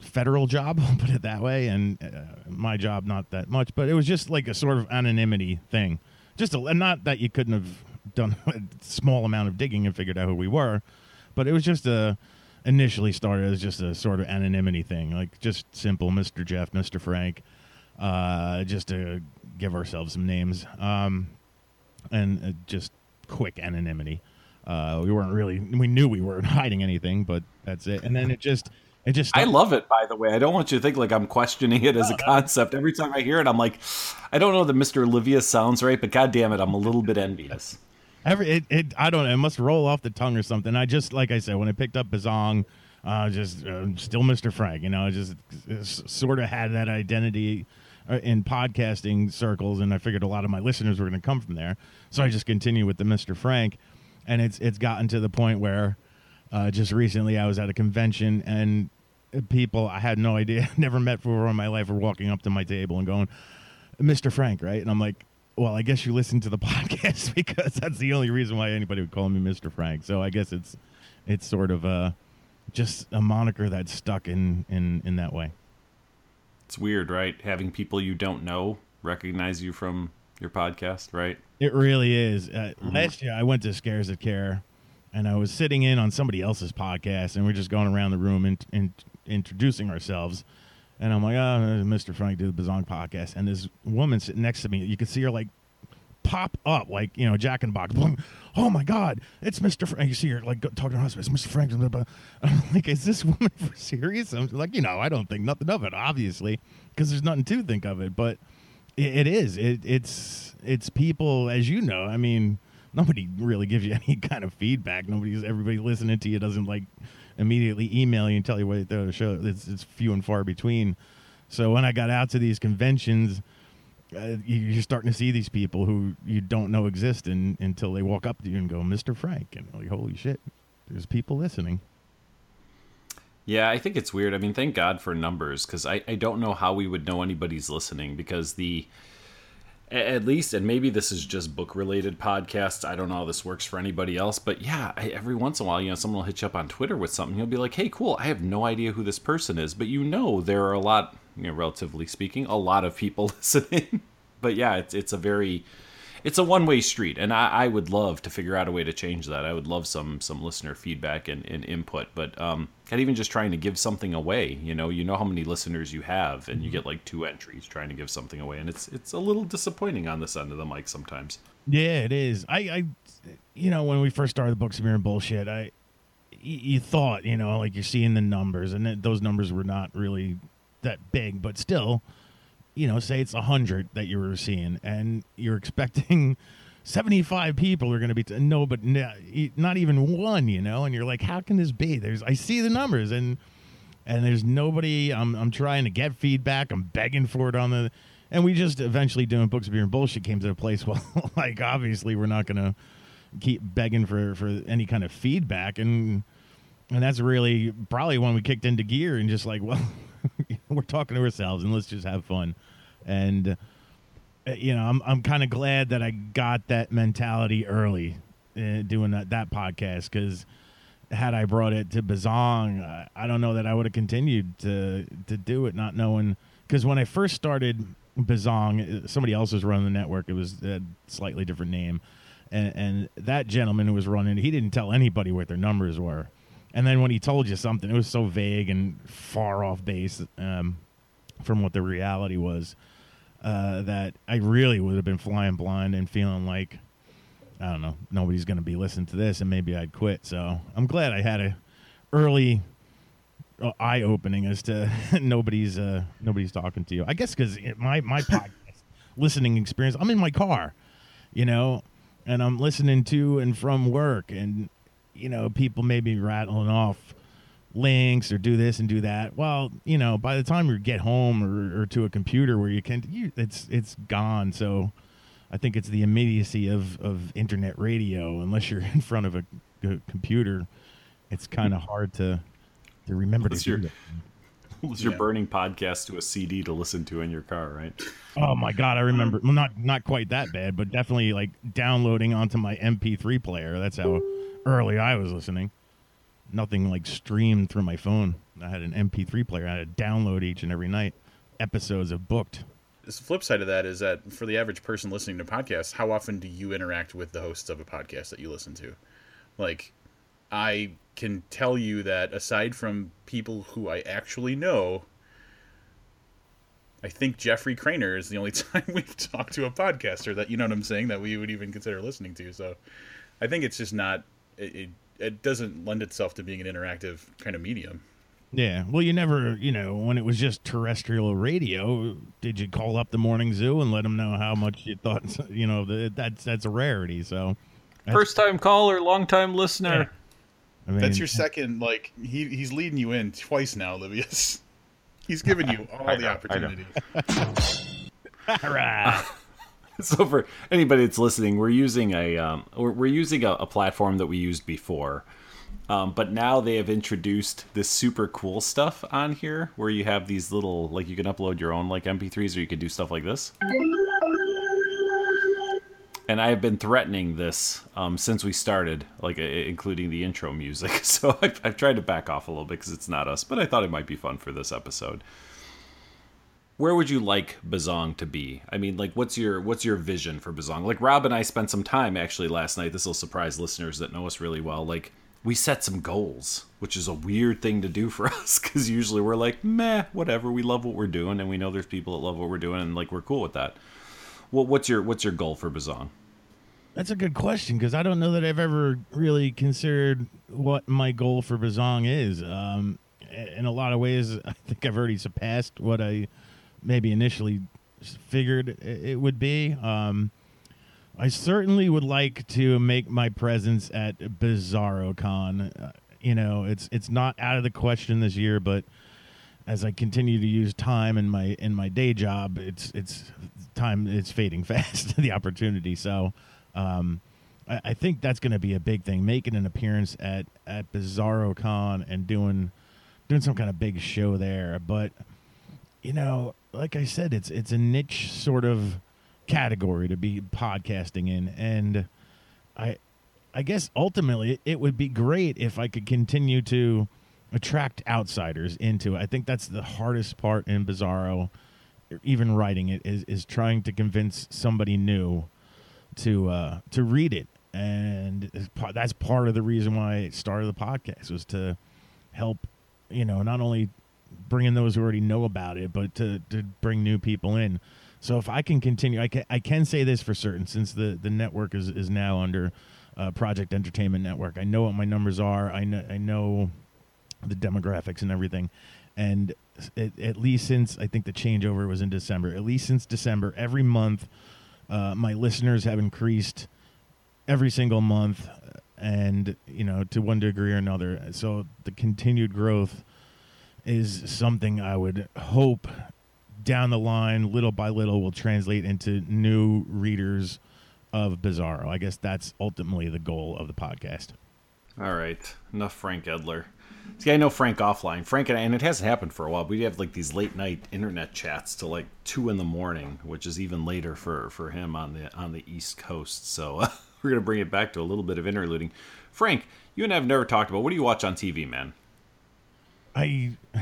federal job, I'll put it that way, and uh, my job not that much. But it was just like a sort of anonymity thing. Just a, not that you couldn't have done a small amount of digging and figured out who we were, but it was just a initially started as just a sort of anonymity thing, like just simple Mr. Jeff, Mr. Frank, uh, just to give ourselves some names. Um, and uh, just quick anonymity. Uh, we weren't really, we knew we weren't hiding anything, but that's it. And then it just, it just. I love it, by the way. I don't want you to think like I'm questioning it as a concept. Every time I hear it, I'm like, I don't know that Mr. Olivia sounds right, but god damn it, I'm a little bit envious. Every it, it I don't know, it must roll off the tongue or something. I just like I said when I picked up Bazong, uh, just uh, still Mr. Frank, you know, I just sort of had that identity uh, in podcasting circles, and I figured a lot of my listeners were going to come from there. So I just continue with the Mr. Frank, and it's it's gotten to the point where uh, just recently I was at a convention and people I had no idea, never met before in my life, were walking up to my table and going, "Mr. Frank," right? And I'm like, "Well, I guess you listen to the podcast because that's the only reason why anybody would call me Mr. Frank." So I guess it's it's sort of a just a moniker that's stuck in in in that way. It's weird, right? Having people you don't know recognize you from your podcast, right? It really is. Uh, mm-hmm. Last year, I went to Scares That Care, and I was sitting in on somebody else's podcast, and we're just going around the room and, and introducing ourselves. And I'm like, oh, Mr. Frank did the Bazong podcast. And this woman sitting next to me, you could see her like pop up, like, you know, Jack and Box. Oh my God, it's Mr. Frank. You see her like talking to her husband, it's Mr. Frank. I'm like, is this woman for serious? I'm like, you know, I don't think nothing of it, obviously, because there's nothing to think of it. But it, it is. It, it's it's people, as you know. I mean, nobody really gives you any kind of feedback. Nobody's everybody listening to you doesn't like immediately email you and tell you what the show. It's, it's few and far between. So when I got out to these conventions, uh, you're starting to see these people who you don't know exist in, until they walk up to you and go, "Mr. Frank," and like, "Holy shit, there's people listening." Yeah, I think it's weird. I mean, thank God for numbers because I, I don't know how we would know anybody's listening because the at least and maybe this is just book related podcasts i don't know how this works for anybody else but yeah I, every once in a while you know someone will hit you up on twitter with something you'll be like hey cool i have no idea who this person is but you know there are a lot you know relatively speaking a lot of people listening but yeah it's, it's a very it's a one way street, and I, I, would love to figure out a way to change that. I would love some some listener feedback and, and input, but um, not even just trying to give something away. You know, you know how many listeners you have, and you mm-hmm. get like two entries trying to give something away, and it's it's a little disappointing on this end of the mic sometimes. Yeah, it is. I, I you know, when we first started the books of beer and bullshit, I you thought, you know, like you're seeing the numbers, and those numbers were not really that big, but still you know, say it's 100 that you were seeing and you're expecting 75 people are going to be, t- no, but not even one, you know, and you're like, how can this be? There's, I see the numbers and, and there's nobody, I'm, I'm trying to get feedback. I'm begging for it on the, and we just eventually doing books of beer and bullshit came to a place. Well, like obviously we're not going to keep begging for, for any kind of feedback. And, and that's really probably when we kicked into gear and just like, well, we're talking to ourselves and let's just have fun. And uh, you know, I'm I'm kind of glad that I got that mentality early uh, doing that that podcast because had I brought it to Bazong, I don't know that I would have continued to to do it, not knowing because when I first started Bazong, uh, somebody else was running the network. It was a slightly different name, and, and that gentleman who was running, he didn't tell anybody what their numbers were. And then when he told you something, it was so vague and far off base um, from what the reality was uh, that I really would have been flying blind and feeling like I don't know nobody's going to be listening to this, and maybe I'd quit. So I'm glad I had a early uh, eye opening as to nobody's uh, nobody's talking to you. I guess because my my podcast listening experience, I'm in my car, you know, and I'm listening to and from work, and you know, people may be rattling off links or do this and do that. Well, you know, by the time you get home or, or to a computer where you can, you, it's it's gone. So I think it's the immediacy of of internet radio. Unless you're in front of a, a computer, it's kind of hard to to remember What's to your, do that. Was your yeah. burning podcast to a CD to listen to in your car, right? Oh my god, I remember. Well, not not quite that bad, but definitely like downloading onto my MP3 player. That's how early I was listening. Nothing like streamed through my phone. I had an MP3 player. I had to download each and every night episodes of booked. The flip side of that is that for the average person listening to podcasts, how often do you interact with the hosts of a podcast that you listen to? Like, I can tell you that aside from people who I actually know, I think Jeffrey Cranor is the only time we've talked to a podcaster that you know what I'm saying that we would even consider listening to. So I think it's just not it, it, it doesn't lend itself to being an interactive kind of medium. Yeah. Well, you never, you know, when it was just terrestrial radio, did you call up the morning zoo and let them know how much you thought, you know, that's that's a rarity. So, first time caller, long time listener. Yeah. I mean, that's your second. Like he he's leading you in twice now, Livius. He's given you all the opportunities. all right. so for anybody that's listening, we're using a um, we're, we're, using a, a, platform that we used before, um, but now they have introduced this super cool stuff on here where you have these little like you can upload your own like MP3s or you can do stuff like this. And I have been threatening this um, since we started, like uh, including the intro music. So I've, I've tried to back off a little bit because it's not us, but I thought it might be fun for this episode where would you like Bazong to be? I mean, like, what's your what's your vision for Bazong? Like, Rob and I spent some time actually last night. This will surprise listeners that know us really well. Like, we set some goals, which is a weird thing to do for us because usually we're like, meh, whatever. We love what we're doing, and we know there's people that love what we're doing, and like we're cool with that. Well, what's your what's your goal for Bazong? That's a good question because I don't know that I've ever really considered what my goal for Bazong is. Um, in a lot of ways, I think I've already surpassed what I maybe initially figured it would be. Um, I certainly would like to make my presence at BizarroCon. Uh, you know, it's it's not out of the question this year, but as I continue to use time in my in my day job, it's it's time it's fading fast the opportunity. So um, I, I, think that's going to be a big thing, making an appearance at at BizarroCon and doing doing some kind of big show there. But you know, like I said, it's it's a niche sort of category to be podcasting in, and I I guess ultimately it would be great if I could continue to attract outsiders into it. I think that's the hardest part in Bizarro, even writing it is is trying to convince somebody new to uh, to read it, and that's part of the reason why I started the podcast was to help, you know, not only bring in those who already know about it, but to to bring new people in. So if I can continue, I can I can say this for certain since the the network is is now under uh, Project Entertainment Network. I know what my numbers are. I know I know the demographics and everything, and it, at least since I think the changeover was in December. At least since December, every month, uh, my listeners have increased every single month, and you know to one degree or another. So the continued growth is something I would hope down the line, little by little, will translate into new readers of Bizarro. I guess that's ultimately the goal of the podcast. All right, enough Frank Edler. See, I know Frank offline. Frank and I, and it hasn't happened for a while. We have like these late night internet chats till like two in the morning, which is even later for for him on the on the East Coast. So uh, we're gonna bring it back to a little bit of interluding. Frank, you and I have never talked about what do you watch on TV, man? I,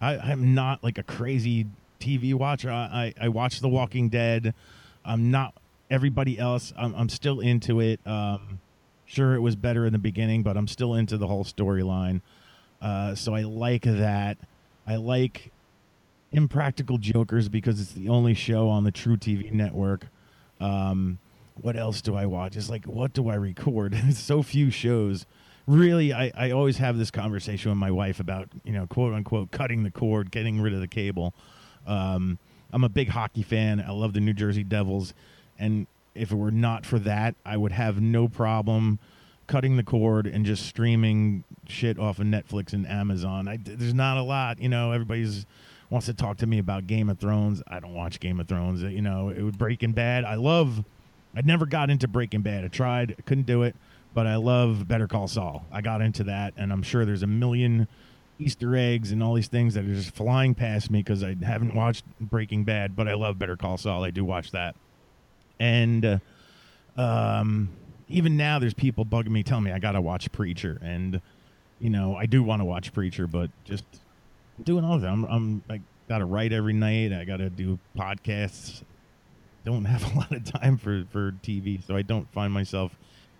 I I'm not like a crazy TV watcher. I, I, I watch The Walking Dead. I'm not everybody else. I'm, I'm still into it. Um, sure, it was better in the beginning, but I'm still into the whole storyline. Uh, so I like that. I like Impractical Jokers because it's the only show on the truTV network. Um, what else do I watch? It's like, what do I record? so few shows. Really, I, I always have this conversation with my wife about, you know, quote unquote, cutting the cord, getting rid of the cable. Um, I'm a big hockey fan. I love the New Jersey Devils, and if it were not for that, I would have no problem cutting the cord and just streaming shit off of Netflix and Amazon. I, there's not a lot, you know. Everybody's wants to talk to me about Game of Thrones. I don't watch Game of Thrones. You know, it would Breaking Bad. I love. I never got into Breaking Bad. I tried, couldn't do it, but I love Better Call Saul. I got into that, and I'm sure there's a million Easter eggs and all these things that are just flying past me because I haven't watched Breaking Bad, but I love Better Call Saul. I do watch that, and uh, um, even now there's people bugging me, telling me I got to watch Preacher, and you know I do want to watch Preacher, but just doing all of that. I'm, I'm I got to write every night. I got to do podcasts. Don't have a lot of time for for TV, so I don't find myself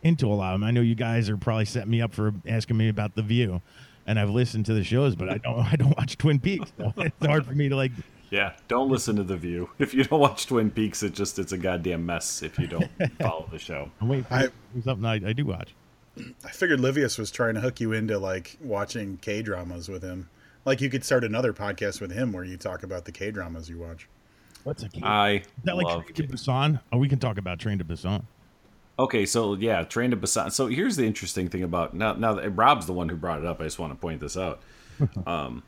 into a lot of them. I know you guys are probably setting me up for asking me about The View and I've listened to the shows, but I don't I don't watch Twin Peaks. So it's hard for me to like. Yeah, don't listen to the View. If you don't watch Twin Peaks, it just it's a goddamn mess if you don't follow the show. Wait, I, something I, I do watch. I figured Livius was trying to hook you into like watching K dramas with him. Like you could start another podcast with him where you talk about the K dramas you watch. What's a K? I Is that like love Train to Busan? Oh, we can talk about Train to Busan. Okay, so yeah, Train to Busan. So here's the interesting thing about now. Now that Rob's the one who brought it up, I just want to point this out. Um,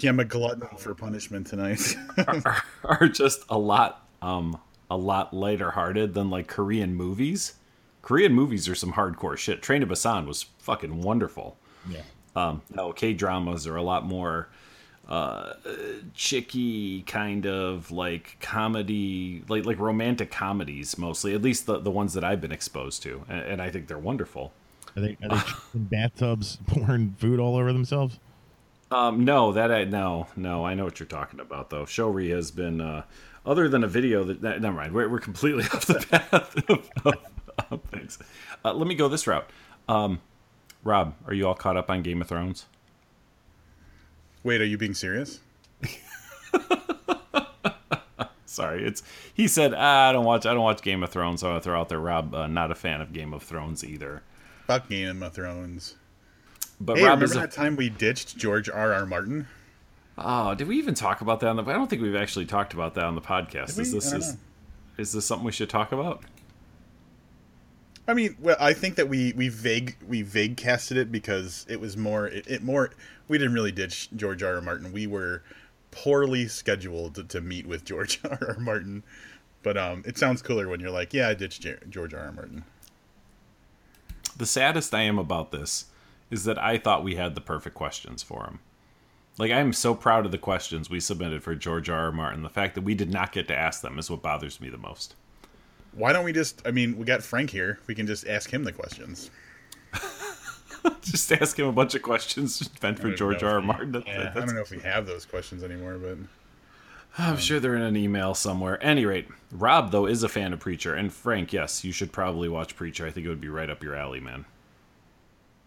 yeah, I'm a glutton for punishment tonight. are, are just a lot, um, a lot lighter hearted than like Korean movies. Korean movies are some hardcore shit. Train to Busan was fucking wonderful. Yeah. Um, no, K dramas are a lot more uh chicky kind of like comedy like like romantic comedies mostly at least the, the ones that i've been exposed to and, and i think they're wonderful. Are they, are they in bathtubs pouring food all over themselves? um no that i no no i know what you're talking about though. Shori has been uh other than a video that, that never mind. We're, we're completely off the path of, of, of things. Uh, let me go this route. Um rob are you all caught up on game of thrones Wait, are you being serious? Sorry, it's he said ah, I don't watch I don't watch Game of Thrones. So I throw out there, Rob, uh, not a fan of Game of Thrones either. Fuck Game of Thrones. But Hey, Rob remember is a, that time we ditched George R. R. Martin? oh, did we even talk about that on the? I don't think we've actually talked about that on the podcast. Did Is we? this is know. is this something we should talk about? I mean, well, I think that we we vague we vague casted it because it was more it, it more we didn't really ditch George R. R. Martin. We were poorly scheduled to, to meet with George R. R. Martin. But um, it sounds cooler when you're like, yeah, I ditched Jer- George R. R. Martin. The saddest I am about this is that I thought we had the perfect questions for him. Like I'm so proud of the questions we submitted for George R. R. Martin. The fact that we did not get to ask them is what bothers me the most. Why don't we just? I mean, we got Frank here. We can just ask him the questions. just ask him a bunch of questions meant for George R. R. Martin. Yeah, I don't know if we have those questions anymore, but I'm sure they're in an email somewhere. Any rate, Rob though is a fan of Preacher, and Frank, yes, you should probably watch Preacher. I think it would be right up your alley, man.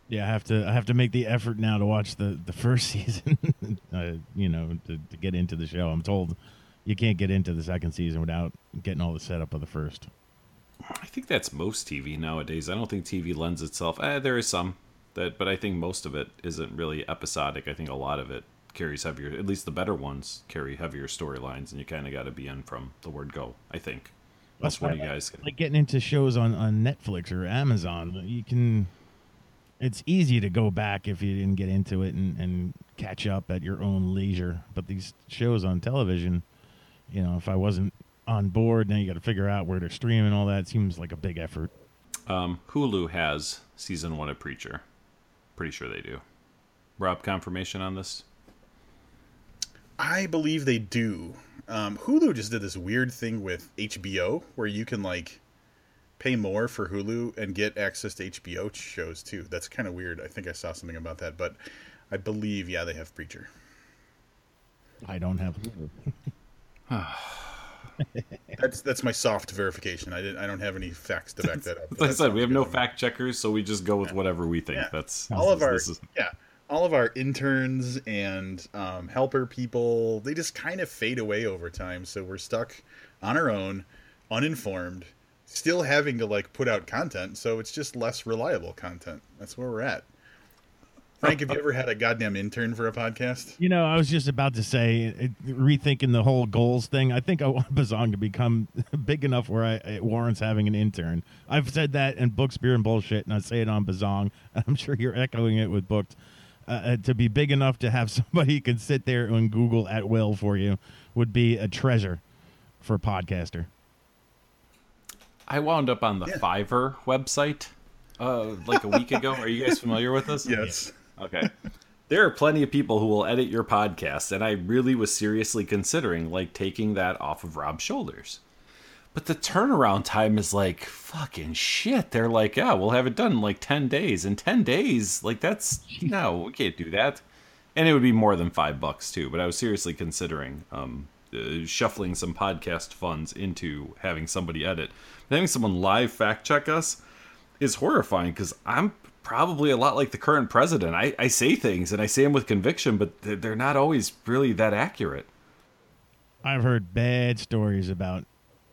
Yeah, I have to. I have to make the effort now to watch the the first season. uh, you know, to, to get into the show. I'm told you can't get into the second season without getting all the setup of the first. I think that's most TV nowadays. I don't think TV lends itself. Eh, there is some that, but I think most of it isn't really episodic. I think a lot of it carries heavier. At least the better ones carry heavier storylines, and you kind of got to be in from the word go. I think. That's what you guys can. Like getting into shows on on Netflix or Amazon. You can it's easy to go back if you didn't get into it and, and catch up at your own leisure. But these shows on television, you know, if I wasn't on board, now you got to figure out where to stream and all that. Seems like a big effort. Um, Hulu has season one of Preacher. Pretty sure they do. Rob, confirmation on this? I believe they do. Um, Hulu just did this weird thing with HBO where you can like pay more for Hulu and get access to HBO shows too. That's kind of weird. I think I saw something about that, but I believe yeah they have Preacher. I don't have Hulu. that's that's my soft verification. I didn't. I don't have any facts to back that up. Like I said, we have no fact checkers, so we just go with whatever we think. Yeah. That's all of our is... yeah. All of our interns and um, helper people, they just kind of fade away over time. So we're stuck on our own, uninformed, still having to like put out content, so it's just less reliable content. That's where we're at. Frank, have you ever had a goddamn intern for a podcast? You know, I was just about to say, it, rethinking the whole goals thing. I think I want Bazong to become big enough where I, it warrants having an intern. I've said that in Books, Beer, and Bullshit, and I say it on Bazong. I'm sure you're echoing it with Booked. Uh, uh, to be big enough to have somebody who can sit there and Google at will for you would be a treasure for a podcaster. I wound up on the yeah. Fiverr website uh, like a week ago. Are you guys familiar with this? Yes. Okay. There are plenty of people who will edit your podcast, and I really was seriously considering like taking that off of Rob's shoulders. But the turnaround time is like fucking shit. They're like, yeah, we'll have it done in like ten days. In ten days, like that's no, we can't do that. And it would be more than five bucks too. But I was seriously considering um, uh, shuffling some podcast funds into having somebody edit having someone live fact check us is horrifying because I'm probably a lot like the current president. I, I say things and I say them with conviction, but they're not always really that accurate. I've heard bad stories about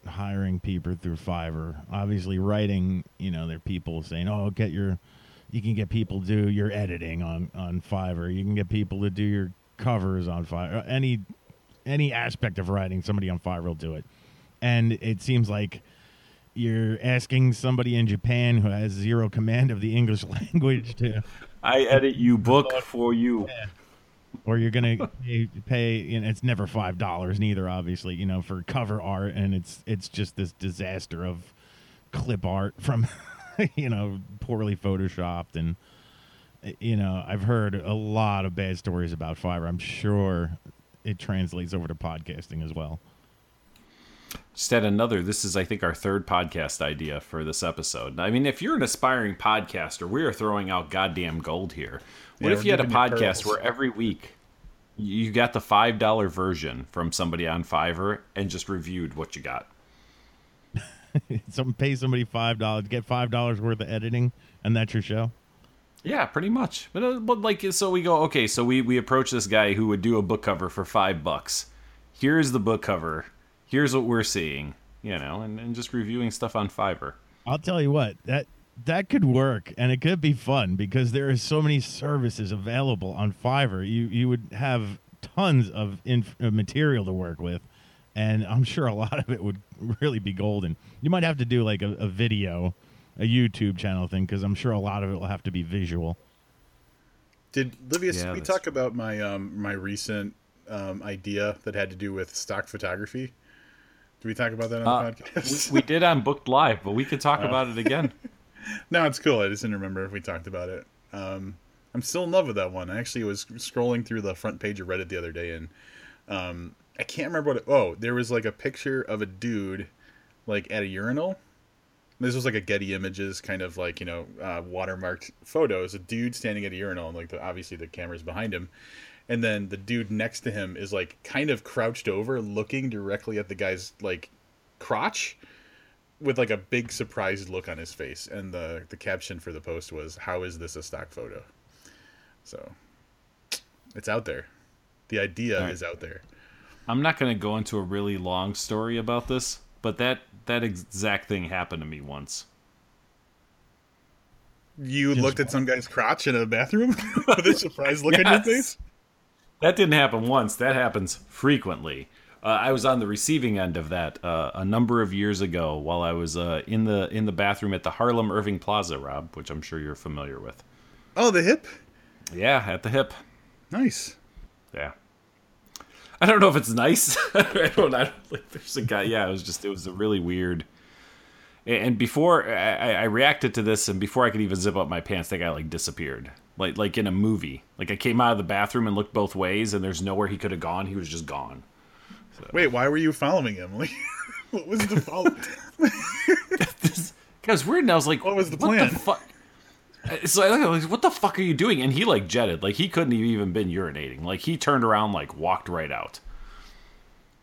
hiring people through Fiverr. Obviously, writing, you know, there are people saying, "Oh, get your," you can get people to do your editing on on Fiverr. You can get people to do your covers on Fiverr. Any any aspect of writing, somebody on Fiverr will do it. And it seems like you're asking somebody in Japan who has zero command of the English language to. I edit you book for you. Yeah. Or you're gonna pay, pay, you know, it's never five dollars neither, obviously, you know, for cover art, and it's it's just this disaster of clip art from, you know, poorly photoshopped, and you know, I've heard a lot of bad stories about Fiverr. I'm sure it translates over to podcasting as well. Just had another. This is, I think, our third podcast idea for this episode. I mean, if you're an aspiring podcaster, we are throwing out goddamn gold here. What yeah, if you had a podcast where every week you got the five dollar version from somebody on Fiverr and just reviewed what you got? Some pay somebody five dollars, get five dollars worth of editing, and that's your show. Yeah, pretty much. But, uh, but like, so we go, okay, so we we approach this guy who would do a book cover for five bucks. Here's the book cover here's what we're seeing, you know, and, and just reviewing stuff on Fiverr. I'll tell you what, that that could work and it could be fun because there are so many services available on Fiverr. You you would have tons of inf- material to work with, and I'm sure a lot of it would really be golden. You might have to do like a, a video, a YouTube channel thing because I'm sure a lot of it will have to be visual. Did Livius? Yeah, we talk about my um, my recent um, idea that had to do with stock photography? Did we talk about that on uh, the podcast? we, we, did on Booked Live, but we could talk uh, about it again. no, it's cool. I just didn't remember if we talked about it. Um, I'm still in love with that one. I actually was scrolling through the front page of Reddit the other day, and um, I can't remember what. It, oh, there was like a picture of a dude like at a urinal. This was like a Getty Images kind of like you know uh, watermarked photos. A dude standing at a urinal, and like the, obviously the camera's behind him, and then the dude next to him is like kind of crouched over, looking directly at the guy's like crotch, with like a big surprised look on his face. And the the caption for the post was, "How is this a stock photo?" So it's out there. The idea right. is out there. I'm not going to go into a really long story about this, but that that exact thing happened to me once. You Just looked at some guy's crotch in a bathroom with a surprised look yes. on your face? That didn't happen once. That happens frequently. Uh, I was on the receiving end of that uh, a number of years ago while I was uh, in the in the bathroom at the Harlem Irving Plaza, Rob, which I'm sure you're familiar with. Oh, the hip. Yeah, at the hip. Nice. Yeah. I don't know if it's nice. I don't. I don't like. There's a guy. Yeah, it was just. It was a really weird. And before I, I reacted to this, and before I could even zip up my pants, that guy like disappeared, like like in a movie. Like I came out of the bathroom and looked both ways, and there's nowhere he could have gone. He was just gone. So. Wait, why were you following him? Like, what was the follow? Because weird. And I was like, what was the plan? The fuck? Uh, so I like, what the fuck are you doing? And he like jetted, like he couldn't have even been urinating. Like he turned around, like walked right out.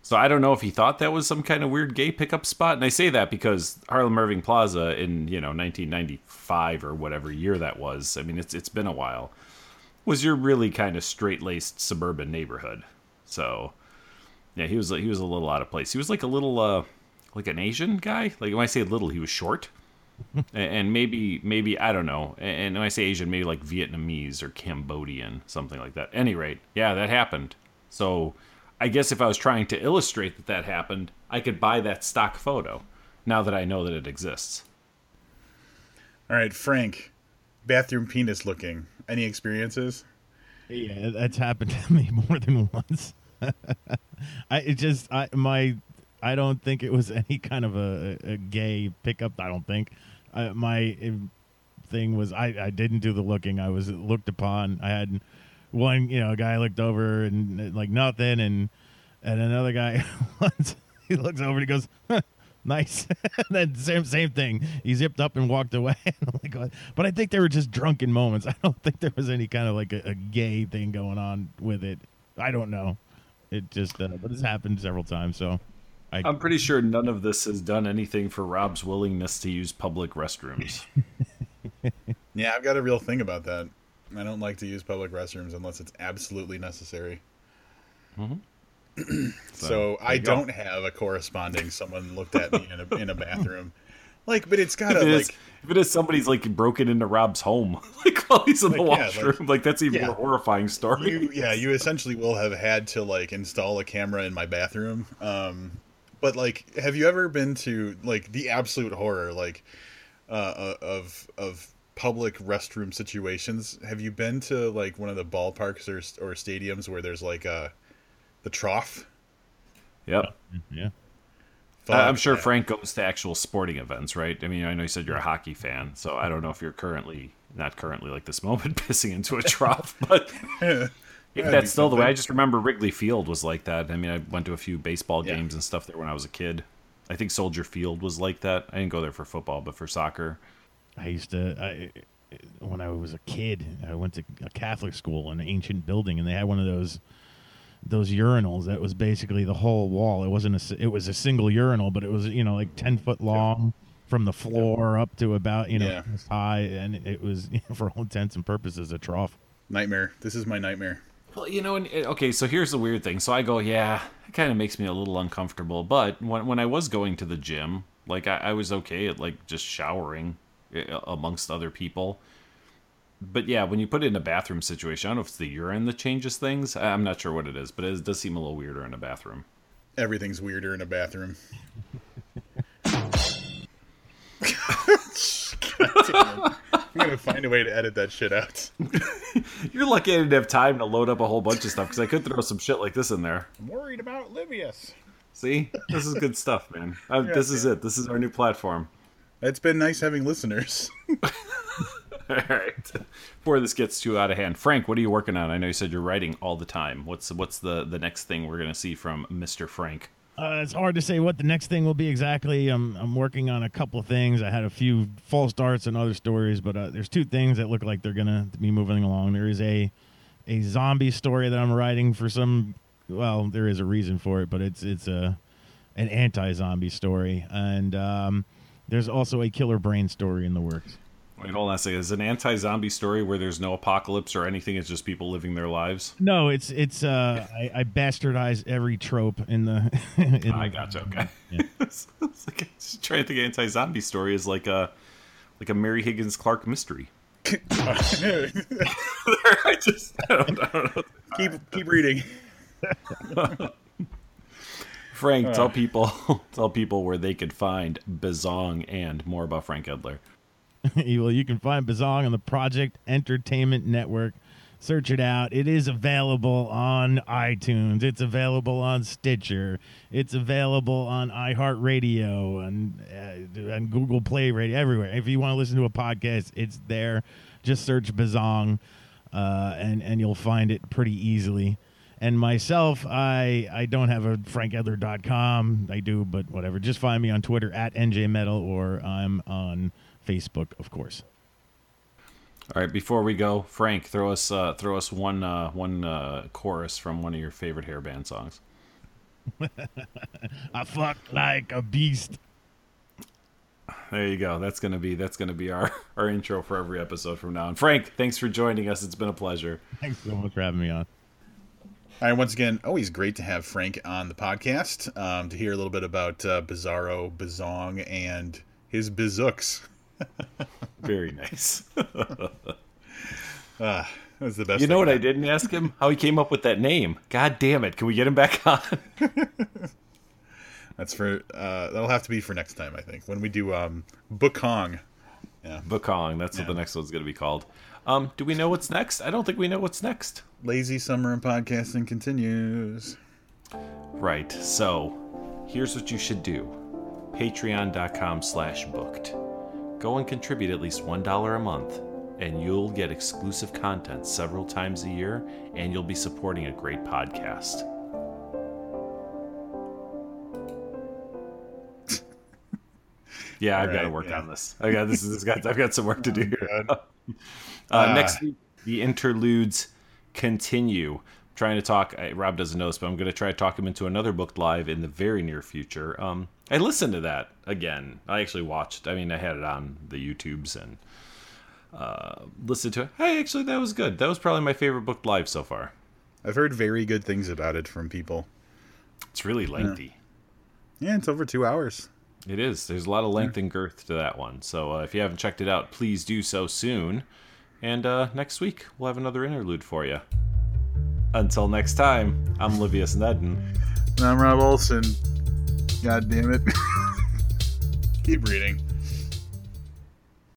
So I don't know if he thought that was some kind of weird gay pickup spot. And I say that because Harlem Irving Plaza in you know 1995 or whatever year that was. I mean, it's it's been a while. Was your really kind of straight laced suburban neighborhood. So yeah, he was he was a little out of place. He was like a little uh like an Asian guy. Like when I say little, he was short and maybe maybe I don't know. And when I say Asian, maybe like Vietnamese or Cambodian, something like that. At any rate, yeah, that happened. So I guess if I was trying to illustrate that that happened, I could buy that stock photo. Now that I know that it exists. All right, Frank, bathroom penis looking. Any experiences? Yeah, that's happened to me more than once. I it just I my I don't think it was any kind of a, a gay pickup. I don't think. Uh, my thing was I, I didn't do the looking. I was looked upon. I had one, you know, guy looked over and like nothing, and and another guy once he looks over and he goes, huh, "Nice." and then same same thing. He zipped up and walked away. like, but I think they were just drunken moments. I don't think there was any kind of like a, a gay thing going on with it. I don't know. It just, uh, but it's happened several times. So I, am pretty sure none of this has done anything for Rob's willingness to use public restrooms. yeah, I've got a real thing about that. I don't like to use public restrooms unless it's absolutely necessary. Mm-hmm. so, so I don't have a corresponding someone looked at me in a, in a bathroom. Like, but it's gotta if like if it is somebody's like broken into Rob's home, like while he's in like, the washroom, yeah, like, like, that's even yeah. more horrifying story. You, yeah, you essentially will have had to like install a camera in my bathroom. Um, but like, have you ever been to like the absolute horror like uh, uh, of of public restroom situations? Have you been to like one of the ballparks or or stadiums where there's like a uh, the trough? Yep. Yeah. Uh, I'm sure Frank goes to actual sporting events, right? I mean, I know you said you're a hockey fan, so I don't know if you're currently not currently like this moment pissing into a trough, but If that's still the way, I just remember Wrigley Field was like that. I mean, I went to a few baseball games and stuff there when I was a kid. I think Soldier Field was like that. I didn't go there for football, but for soccer. I used to. I, when I was a kid, I went to a Catholic school in an ancient building, and they had one of those those urinals that was basically the whole wall. It wasn't a. It was a single urinal, but it was you know like ten foot long. From the floor up to about you know yeah. high, and it was for all intents and purposes a trough. Nightmare. This is my nightmare. Well, you know, and, okay, so here's the weird thing. So I go, yeah, it kind of makes me a little uncomfortable. But when when I was going to the gym, like I, I was okay at like just showering eh, amongst other people. But yeah, when you put it in a bathroom situation, I don't know if it's the urine that changes things. I'm not sure what it is, but it does seem a little weirder in a bathroom. Everything's weirder in a bathroom. I'm gonna find a way to edit that shit out. You're lucky I didn't have time to load up a whole bunch of stuff because I could throw some shit like this in there. I'm worried about Livius. See, this is good stuff, man. Uh, yeah, this is it. This is our new platform. It's been nice having listeners. All All right. Before this gets too out of hand, Frank, what are you working on? I know you said you're writing all the time. What's what's the the next thing we're gonna see from Mister Frank? Uh, it's hard to say what the next thing will be exactly. I'm I'm working on a couple of things. I had a few false starts and other stories, but uh, there's two things that look like they're gonna be moving along. There is a a zombie story that I'm writing for some. Well, there is a reason for it, but it's it's a an anti-zombie story, and um, there's also a killer brain story in the works. Wait, hold on a second. Is it an anti-zombie story where there's no apocalypse or anything? It's just people living their lives. No, it's it's. Uh, I, I bastardize every trope in the. in I gotcha. Okay. Yeah. it's like, just trying to think. Anti-zombie story is like a like a Mary Higgins Clark mystery. I just I don't, I don't know. Keep keep reading. Frank, uh. tell people tell people where they could find Bazong and more about Frank Edler. well, you can find Bazong on the Project Entertainment Network. Search it out. It is available on iTunes. It's available on Stitcher. It's available on iHeartRadio and uh, and Google Play Radio everywhere. If you want to listen to a podcast, it's there. Just search Bazong, uh, and and you'll find it pretty easily. And myself, I I don't have a frankedler.com. I do, but whatever. Just find me on Twitter at njmetal, or I'm on Facebook, of course. All right, before we go, Frank, throw us uh, throw us one uh, one uh, chorus from one of your favorite hair band songs. I fuck like a beast. There you go. That's gonna be that's gonna be our our intro for every episode from now on. Frank, thanks for joining us. It's been a pleasure. Thanks so much for having me on. All right, once again, always great to have Frank on the podcast um, to hear a little bit about uh, Bizarro, Bazong, and his Bizooks. Very nice. ah, that was the best. You know what I didn't ask him? How he came up with that name. God damn it! Can we get him back on? That's for uh, that'll have to be for next time, I think, when we do um, Bukong. Yeah, Bukong. That's yeah. what the next one's going to be called. Um, do we know what's next? I don't think we know what's next. Lazy summer and podcasting continues. Right. So, here's what you should do: Patreon.com/booked. Go and contribute at least $1 a month, and you'll get exclusive content several times a year, and you'll be supporting a great podcast. yeah, I've right, got to work yeah. on this. I got this. Is got. I've got some work to do here. uh, uh, next week, the interludes continue I'm trying to talk. Rob doesn't know this, but I'm going to try to talk him into another book live in the very near future. Um, I listened to that again. I actually watched. I mean, I had it on the YouTubes and uh, listened to it. Hey, actually, that was good. That was probably my favorite book live so far. I've heard very good things about it from people. It's really lengthy. Yeah, yeah it's over two hours. It is. There's a lot of length and girth to that one. So uh, if you haven't checked it out, please do so soon. And uh, next week, we'll have another interlude for you. Until next time, I'm Livius Nedden. And I'm Rob Olson. God damn it. Keep reading.